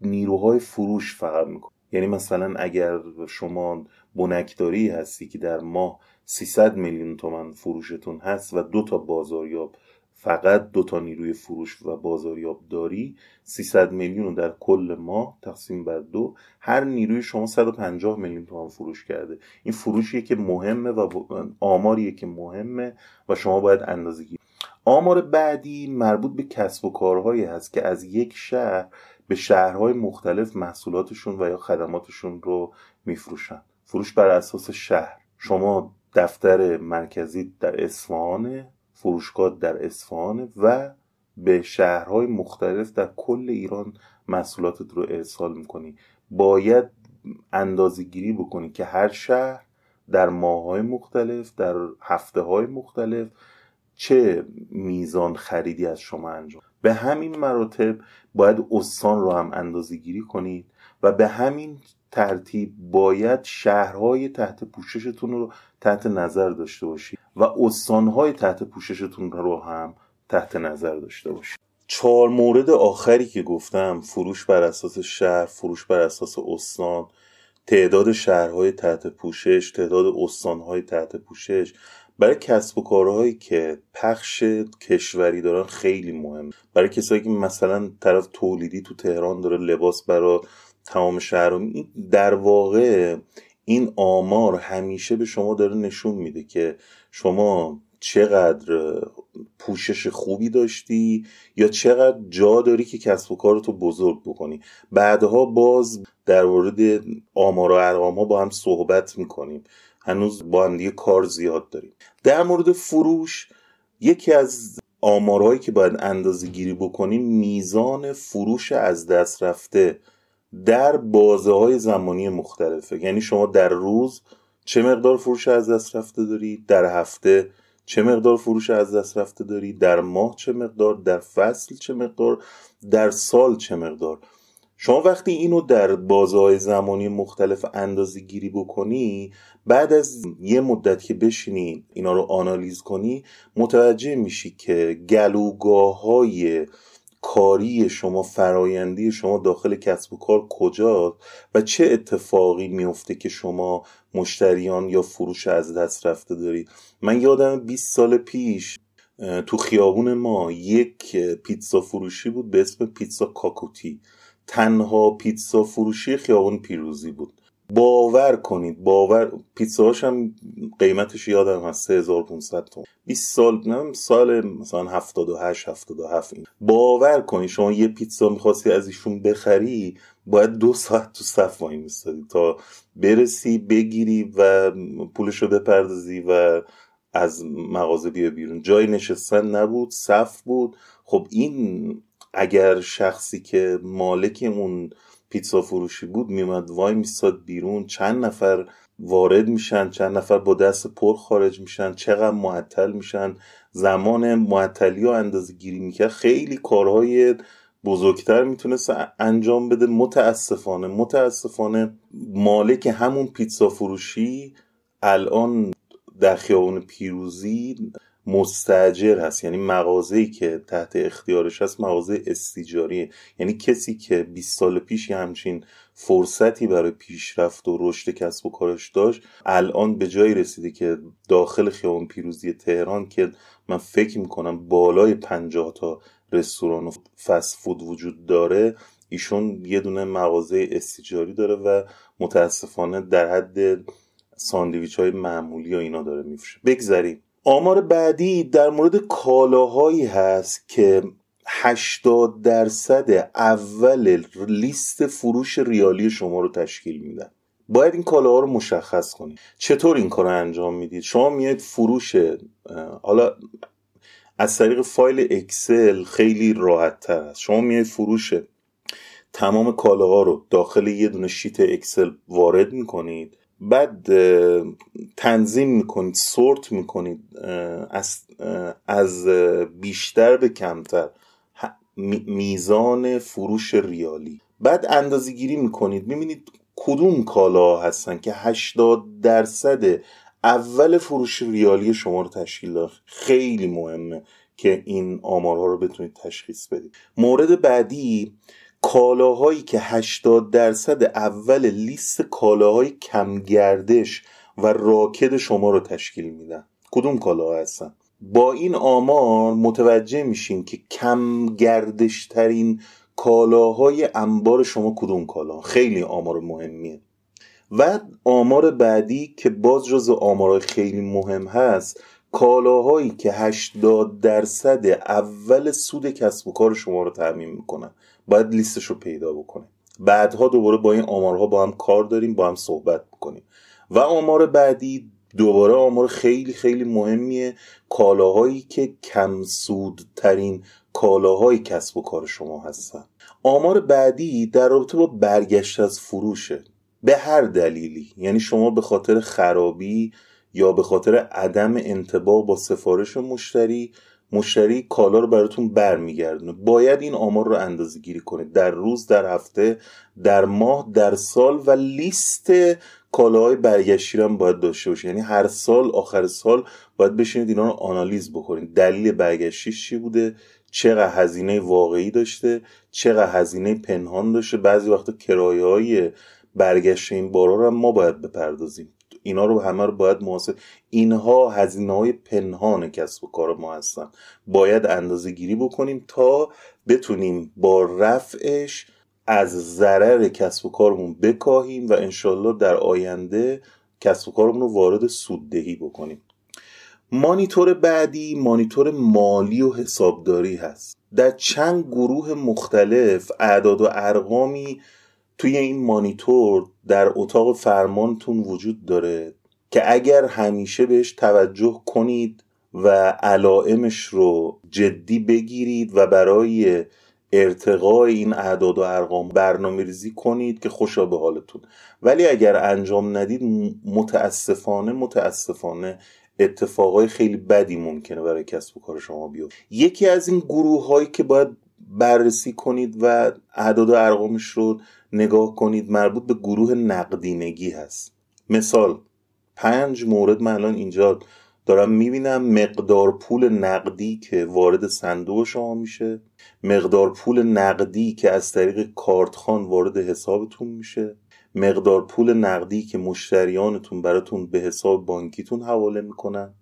نیروهای فروش فقط می‌کنیم. یعنی مثلا اگر شما بنکداری هستی که در ماه 300 میلیون تومن فروشتون هست و دو تا بازاریاب فقط دو تا نیروی فروش و بازاریاب داری 300 میلیون در کل ماه تقسیم بر دو. هر نیروی شما 150 میلیون تومان فروش کرده. این فروشیه که مهمه و آماریه که مهمه و شما باید اندازه گیری. آمار بعدی مربوط به کسب و کارهایی هست که از یک شهر به شهرهای مختلف محصولاتشون و یا خدماتشون رو میفروشن. فروش بر اساس شهر. شما دفتر مرکزی در اصفهانه فروشگاه در اصفهان و به شهرهای مختلف در کل ایران محصولاتت رو ارسال می‌کنی. باید اندازه گیری بکنی که هر شهر در ماهای مختلف در هفته های مختلف چه میزان خریدی از شما انجام به همین مراتب باید استان رو هم اندازه گیری کنید و به همین ترتیب باید شهرهای تحت پوششتون رو تحت نظر داشته باشید و استانهای تحت پوششتون رو هم تحت نظر داشته باشید چهار مورد آخری که گفتم فروش بر اساس شهر فروش بر اساس استان تعداد شهرهای تحت پوشش تعداد استانهای تحت پوشش. برای کسب و کارهایی که پخش کشوری دارن خیلی مهم. برای کسایی که مثلا طرف تولیدی تو تهران داره لباس برای تمام شهر در واقع این آمار همیشه به شما داره نشون میده که شما چقدر پوشش خوبی داشتی یا چقدر جا داری که کسب و کارتو بزرگ بکنی. بعدها باز در مورد آمار و ارقام با هم صحبت می‌کنیم. هنوز با هم دیگه کار زیاد داریم. در مورد فروش یکی از آمارهایی که باید اندازه گیری بکنیم میزان فروش از دست رفته در بازه های زمانی مختلفه. یعنی شما در روز چه مقدار فروش از دست رفته داری؟ در هفته چه مقدار فروش از دست رفته داری؟ در ماه چه مقدار؟ در فصل چه مقدار؟ در سال چه مقدار؟ شما وقتی اینو در بازه های زمانی مختلف اندازه گیری بکنی بعد از یه مدت که بشینی اینا رو آنالیز کنی متوجه میشی که گلوگاه های کاری شما فرایندی شما داخل کسب و کار کجاست و چه اتفاقی میفته که شما مشتریان یا فروش از دست رفته دارید؟ من یادم 20 سال پیش تو خیابون ما یک پیتزا فروشی بود به اسم پیتزا کاکوتی. تنها پیتزا فروشی خیابون پیروزی بود. باور کنید باور پیتزاهاش هم قیمتش یادم هست 3500 تومن. 20 سال نه سال مثلا 78 77 این. باور کنید شما یه پیتزا می‌خواستی از ایشون بخری باید دو ساعت تو صف وای میستادی تا برسی بگیری و پولشو بپردازی و از مغازه بیا بیرون. جای نشستن نبود صف بود. خب این اگر شخصی که مالک اون پیتزا فروشی بود میومد وای میستاد بیرون. چند نفر وارد میشن چند نفر با دست پر خارج میشن چقدر معطل میشن. زمان معطلی و اندازه گیری می‌کرد. خیلی کارهای بزرگتر می‌تونست انجام بده. متاسفانه متاسفانه مالک همون پیتزا فروشی الان در خیابان پیروزی مستجر هست. یعنی مغازه‌ای که تحت اختیارش هست مغازه استیجاریه. یعنی کسی که 20 سال پیش همچین فرصتی برای پیشرفت و رشد کسب و کارش داشت الان به جایی رسیده که داخل خیابان پیروزی تهران که من فکر می‌کنم بالای 50 تا رستوران و فست فود وجود داره ایشون یه دونه مغازه استیجاری داره و متاسفانه در حد ساندویچ های معمولی و اینا داره میفروشه. بگذریم. آمار بعدی در مورد کالاهایی هست که 80 درصد اول لیست فروش ریالی شما رو تشکیل میدن. باید این کالاها رو مشخص کنید. چطور این کار رو انجام می‌دید؟ شما میاید فروش حالا از طریق فایل اکسل خیلی راحت تر است. شما میاید فروش تمام کالاها رو داخل یه دونه شیت اکسل وارد می‌کنید. بعد تنظیم می‌کنید سورت می‌کنید از, از بیشتر به کمتر. میزان فروش ریالی. بعد اندازه گیری می‌کنید. می‌بینید کدوم کالا هستن که 80 درصد اول فروش ریالی شما رو تشکیل داد. خیلی مهمه که این آمارها رو بتونید تشخیص بدید. مورد بعدی کالاهایی که 80 درصد اول لیست کالاهای کمگردش و راکد شما رو تشکیل میدن. کدوم کالاها هستن؟ با این آمار متوجه میشین که کم گردش ترین کالاهای انبار شما کدوم کالا؟ خیلی آمار مهمیه. و آمار بعدی که باز جز آمارهای خیلی مهم هست کالاهایی که 80 درصد اول سود کسب و کار شما رو تعمین می‌کنن. باید لیستش رو پیدا بکنه بعدها دوباره با این آمارها با هم کار داریم با هم صحبت بکنیم و آمار بعدی دوباره آمار خیلی خیلی مهمیه. کالاهایی که کم ترین کالاهای کسب و کار شما هستن. آمار بعدی در رابطه با برگشت از فروشه. به هر دلیلی. یعنی شما به خاطر خرابی یا به خاطر عدم انتباه با سفارش مشتری مشتری کالا رو براتون برمیگردونه. باید این آمار رو اندازه گیری کنید در روز در هفته در ماه در سال و لیست کالاهای برگشتی هم باید داشته باشید یعنی هر سال آخر سال باید بشینید اینا رو آنالیز بکنید دلیل برگشتیش چی بوده؟ چقدر هزینه واقعی داشته؟ چقدر هزینه پنهان داشته؟ بعضی وقتا کرایه های برگشت این بارا رو هم ما باید بپردازیم. اینا رو همه رو باید محاسب اینها هزینه های پنهان کسب و کار ما هستن. باید اندازه گیری بکنیم تا بتونیم با رفعش از ضرر کسب و کارمون بکاهیم و انشالله در آینده کسب و کارمون رو وارد سوددهی بکنیم. مانیتور بعدی مانیتور مالی و حسابداری هست. در چند گروه مختلف اعداد و ارقامی توی این مانیتور در اتاق فرمانتون وجود داره که اگر همیشه بهش توجه کنید و علائمش رو جدی بگیرید و برای ارتقای این اعداد و ارقام برنامه ریزی کنید که خوشا به حالتون. ولی اگر انجام ندید متاسفانه متاسفانه اتفاقای خیلی بدی ممکنه برای کسب و کار شما بیفته. یکی از این گروه هایی که باید بررسی کنید و اعداد و ارقامش رو نگاه کنید مربوط به گروه نقدینگی هست. مثال پنج مورد من الان اینجا دارم می‌بینم. مقدار پول نقدی که وارد صندوق شما میشه. مقدار پول نقدی که از طریق کارتخان وارد حسابتون میشه. مقدار پول نقدی که مشتریانتون براتون به حساب بانکیتون حواله می‌کنن.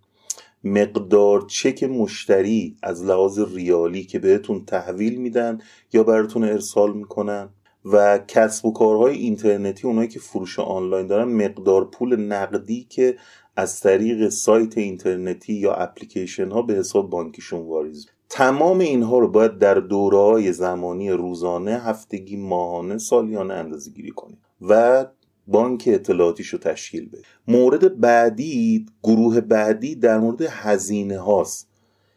مقدار چک مشتری از لحاظ ریالی که بهتون تحویل میدن یا براتون ارسال می‌کنن. و کسب و کارهای اینترنتی اونایی که فروش آنلاین دارن مقدار پول نقدی که از طریق سایت اینترنتی یا اپلیکیشن ها به حساب بانکیشون واریز. تمام اینها رو باید در دوره های زمانی روزانه هفتگی ماهانه سالیانه اندازه گیری کنید و بانک اطلاعاتیش رو تشکیل بده مورد بعدی گروه بعدی در مورد هزینه هاست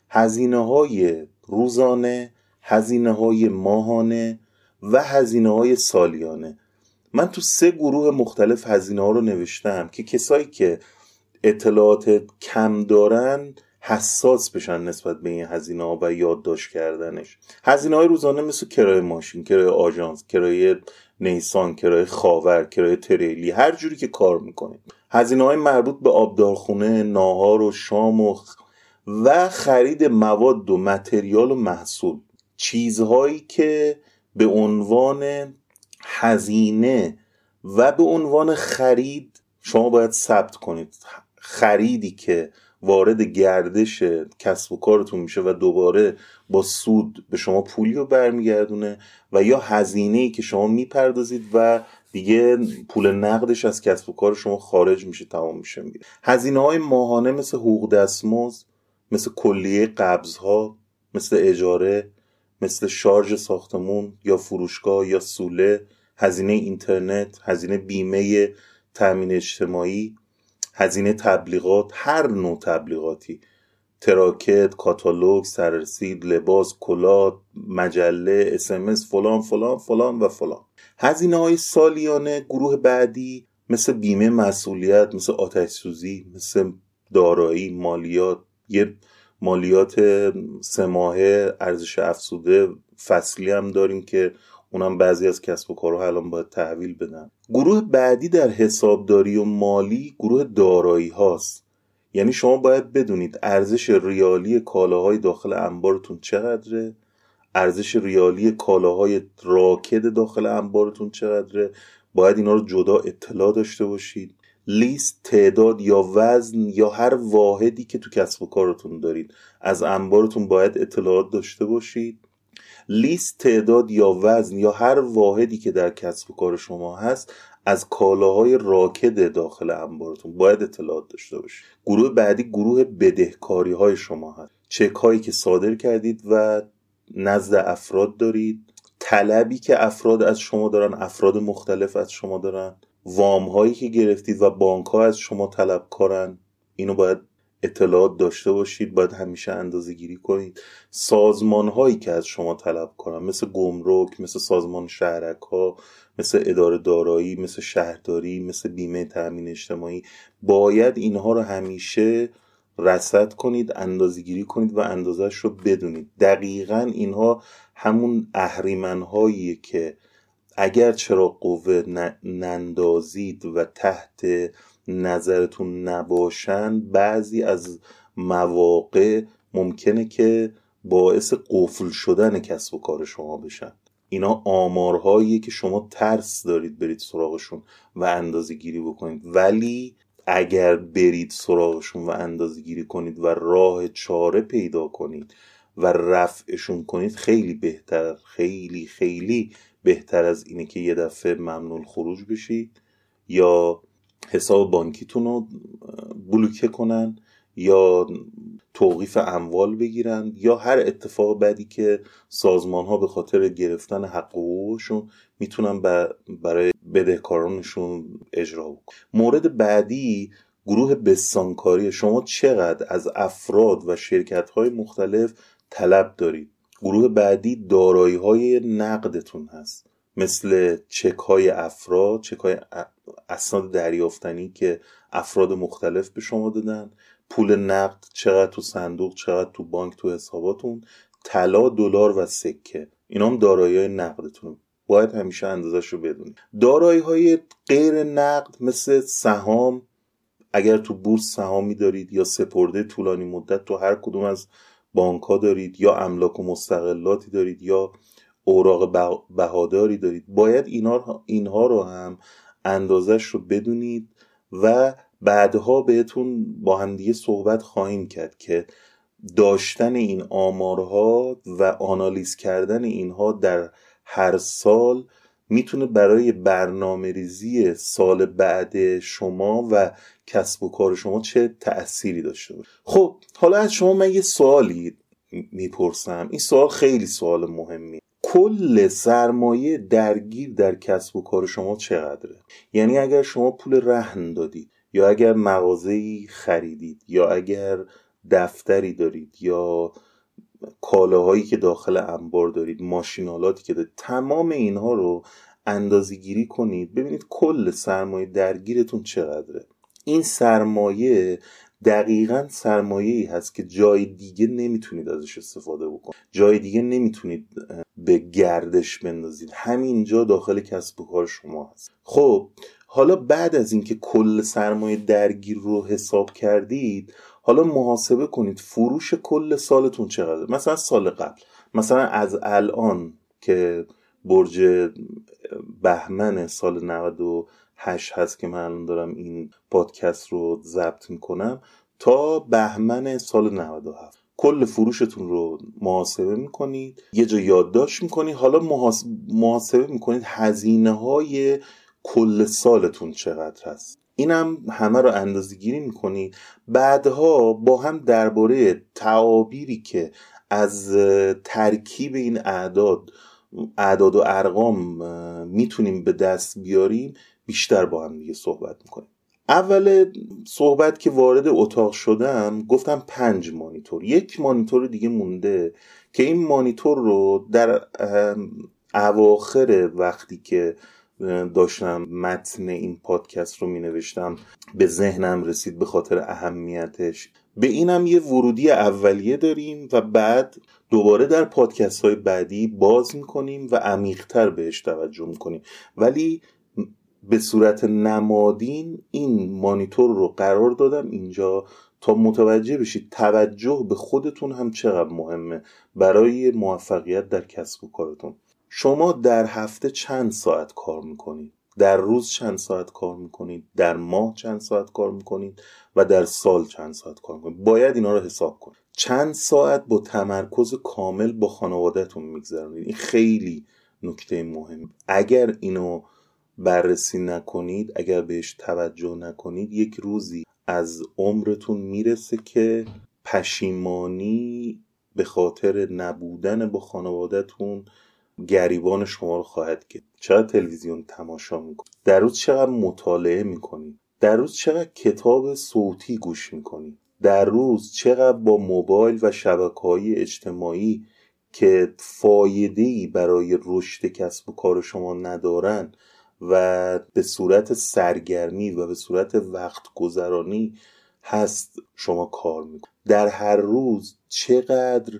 هزینه های روزانه هزینه های ماهانه و هزینه های سالیانه. من تو سه گروه مختلف هزینه ها رو نوشتم که کسایی که اطلاعات کم دارن حساس بشن نسبت به این هزینه ها و یادداشت کردنش. هزینه های روزانه مثل کرایه ماشین کرایه آژانس کرایه نیسان کرایه خاور کرایه تریلی هر جوری که کار می‌کنید هزینه های مربوط به آبدارخونه ناهار و شام و و خرید مواد و متریال و محصول. چیزهایی که به عنوان هزینه و به عنوان خرید شما باید ثبت کنید. خریدی که وارد گردش کسب و کارتون میشه و دوباره با سود به شما پولی رو برمیگردونه و یا هزینه ای که شما می‌پردازید و دیگه پول نقدش از کسب و کار شما خارج میشه تمام میشه. میره هزینه های ماهانه مثل حقوق دستمزد مثل کلیه قبض ها مثل اجاره مثل شارژ ساختمون یا فروشگاه یا سوله هزینه اینترنت هزینه بیمه تامین اجتماعی هزینه تبلیغات هر نوع تبلیغاتی. تراکت کاتالوگ سررسید لباس کلاه مجله اسمس فلان فلان فلان و فلان. هزینه های سالیانه گروه بعدی مثل بیمه مسئولیت مثل آتش سوزی مثل دارایی مالیات. یه مالیات سه ماهه ارزش افزوده فصلی هم داریم که اونم بعضی از کسب و کارها الان باید تحویل بدن. گروه بعدی در حسابداری و مالی گروه دارایی هاست. یعنی شما باید بدونید ارزش ریالی کالاهای داخل انبارتون چقدره ارزش ریالی کالاهای راکد داخل انبارتون چقدره. باید اینا رو جدا اطلاع داشته باشید. لیست تعداد یا وزن یا هر واحدی که تو کسب و کارتون دارید. از انبارتون باید اطلاعات داشته باشید. لیست تعداد یا وزن یا هر واحدی که در کسب و کار شما هست از کالاهای راکد داخل انبارتون باید اطلاعات داشته باشید. گروه بعدی گروه بدهکاری های شما هست. چک هایی که صادر کردید و نزد افراد دارید. طلبی که افراد از شما دارن افراد مختلف از شما دارن. وام هایی که گرفتید و بانک ها از شما طلب کارن اینو باید اطلاعات داشته باشید باید همیشه اندازه گیری کنید. سازمان هایی که از شما طلب کنن مثل گمرک مثل سازمان شهرک ها مثل اداره دارایی مثل شهرداری مثل بیمه تأمین اجتماعی باید اینها رو همیشه رصد کنید اندازه گیری کنید و اندازش رو بدونید. دقیقا اینها همون اهریمن هایی که اگر چرا قوه نندازید و تحت نظرتون نباشن بعضی از مواقع ممکنه که باعث قفل شدن کسب و کار شما بشن. اینا آمارهایی که شما ترس دارید برید سراغشون و اندازه گیری بکنید. ولی اگر برید سراغشون و اندازه گیری کنید و راه چاره پیدا کنید و رفعشون کنید خیلی بهتر خیلی خیلی بهتر از اینه که یه دفعه ممنون خروج بشید یا حساب بانکیتون رو بلوکه کنن یا توقیف اموال بگیرن یا هر اتفاق بعدی که سازمان ها به خاطر گرفتن حق حقوقشون می‌تونن برای بدهکارانشون اجرا بکنن. مورد بعدی گروه بستانکاری شما چقدر از افراد و شرکت های مختلف طلب دارید؟ گروه بعدی دارایی های نقدتون هست. مثل چک های افراد چک های اسناد دریافتنی که افراد مختلف به شما دادن پول نقد چقدر تو صندوق چقدر تو بانک تو حساباتون طلا دلار و سکه. اینا هم دارایی های نقدتون باید همیشه اندازش رو بدونید. دارایی های غیر نقد مثل سهام اگر تو بورس سهامی دارید یا سپرده طولانی مدت تو هر کدوم از بانک ها دارید یا املاک و مستقلاتی دارید یا اوراق بهاداری دارید باید اینها, اینها رو هم اندازش رو بدونید و بعدها بهتون با همدیگه صحبت خواهیم کرد که داشتن این آمارها و آنالیز کردن اینها در هر سال می‌تونه برای برنامه ریزی سال بعد شما و کسب و کار شما چه تأثیری داشته باشه؟ خب حالا از شما من یه سوالی می‌پرسم. این سوال خیلی سوال مهمی کل سرمایه درگیر در کسب و کار شما چقدره؟ یعنی اگر شما پول رهن دادید یا اگر مغازه‌ای خریدید یا اگر دفتری دارید یا کالاهایی که داخل انبار دارید ماشینالاتی که دارید تمام اینها رو اندازه گیری کنید. ببینید کل سرمایه درگیرتون چقدره. این سرمایه دقیقا سرمایه ای هست که جای دیگه نمی‌تونید ازش استفاده بکنید. جای دیگه نمی‌تونید به گردش بندازید. همینجا داخل کسب و کار شما هست. خب حالا بعد از اینکه کل سرمایه درگیر رو حساب کردید حالا محاسبه کنید فروش کل سالتون چقدر مثلا سال قبل. مثلا از الان که برج بهمن سال 98 هست که من الان دارم این پادکست رو ضبط می‌کنم تا بهمن سال 97 کل فروشتون رو محاسبه می‌کنید یه جا یادداشت می‌کنید. حالا محاسبه می‌کنید هزینه های کل سالتون چقدر هست؟ اینم همه رو اندازه گیری می‌کنید بعدها با هم درباره تعابیری که از ترکیب این اعداد اعداد و ارقام می‌تونیم به دست بیاریم بیشتر با هم دیگه صحبت می‌کنیم. اول صحبت که وارد اتاق شدم گفتم پنج مانیتور. یک مانیتور دیگه مونده که این مانیتور رو در اواخر وقتی که داشتم متن این پادکست رو می نوشتم به ذهنم رسید به خاطر اهمیتش. به اینم یه ورودی اولیه داریم و بعد دوباره در پادکست های بعدی باز می‌کنیم و عمیقتر بهش توجه می‌کنیم. ولی به صورت نمادین این مانیتور رو قرار دادم اینجا تا متوجه بشید توجه به خودتون هم چقدر مهمه برای موفقیت در کسب و کارتون. شما در هفته چند ساعت کار می‌کنید؟ در روز چند ساعت کار می‌کنید؟ در ماه چند ساعت کار می‌کنید؟ و در سال چند ساعت کار می‌کنید؟ باید اینا رو حساب کنید. چند ساعت با تمرکز کامل با خانوادهتون میگذرونید. این خیلی نکته مهم. اگر اینو بررسی نکنید اگر بهش توجه نکنید یک روزی از عمرتون می‌رسه که پشیمانی به خاطر نبودن با خانوادهتون گریبان شما رو خواهد کرد چقدر تلویزیون تماشا می‌کنید در روز چقدر مطالعه می‌کنید در روز چقدر کتاب صوتی گوش می‌کنید در روز چقدر با موبایل و شبکه های اجتماعی که فایده ای برای رشد کسب و کار شما ندارن و به صورت سرگرمی و به صورت وقت گذرانی هست شما کار می‌کنید در هر روز چقدر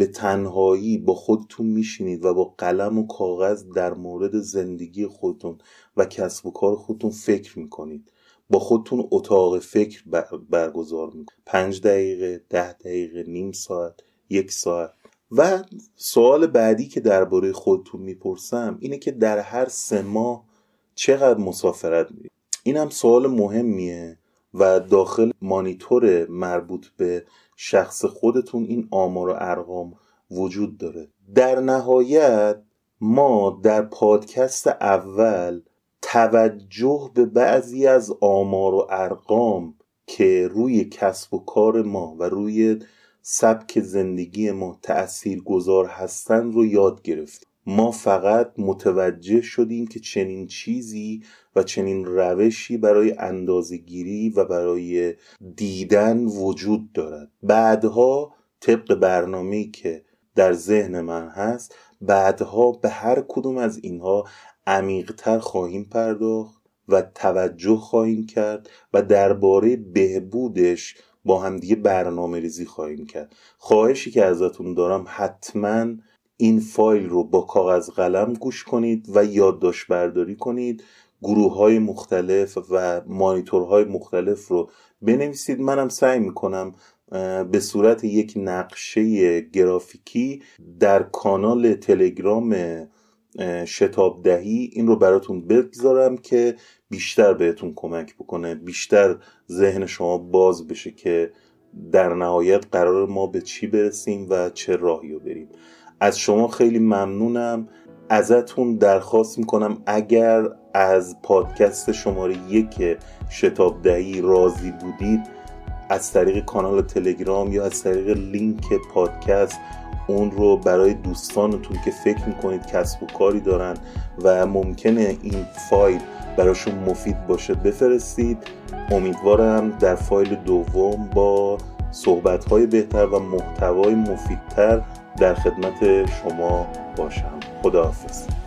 به تنهایی با خودتون میشینید و با قلم و کاغذ در مورد زندگی خودتون و کسب و کار خودتون فکر می‌کنید. با خودتون اتاق فکر برگزار می‌کنید. پنج دقیقه ده دقیقه نیم ساعت یک ساعت. و سوال بعدی که درباره خودتون می‌پرسم اینه که در هر سه ماه چقدر مسافرت میرید اینم سوال مهمیه و داخل مانیتور مربوط به شخص خودتون این آمار و ارقام وجود داره. در نهایت ما در پادکست اول توجه به بعضی از آمار و ارقام که روی کسب و کار ما و روی سبک زندگی ما تأثیر گذار هستن رو یاد گرفتیم. ما فقط متوجه شدیم که چنین چیزی و چنین روشی برای اندازگیری و برای دیدن وجود دارد. بعدها طبق برنامه که در ذهن من هست بعدها به هر کدوم از اینها عمیقتر خواهیم پرداخت و توجه خواهیم کرد و درباره بهبودش با همدیگه برنامه ریزی خواهیم کرد. خواهشی که ازتون دارم حتما این فایل رو با کاغذ قلم گوش کنید و یادداشت برداری کنید گروه های مختلف و مانیتورهای مختلف رو بنویسید. منم سعی می‌کنم به صورت یک نقشه گرافیکی در کانال تلگرام شتاب دهی این رو براتون بگذارم که بیشتر بهتون کمک بکنه بیشتر ذهن شما باز بشه که در نهایت قرار ما به چی برسیم و چه راهی رو بریم. از شما خیلی ممنونم. ازتون درخواست می‌کنم اگر از پادکست شماره یک شتاب دهی راضی بودید از طریق کانال تلگرام یا از طریق لینک پادکست اون رو برای دوستانتون که فکر می‌کنید کسب و کاری دارن و ممکنه این فایل براشون مفید باشه بفرستید. امیدوارم در فایل دوم با صحبتهای بهتر و محتوای مفیدتر در خدمت شما باشم. خداحافظ.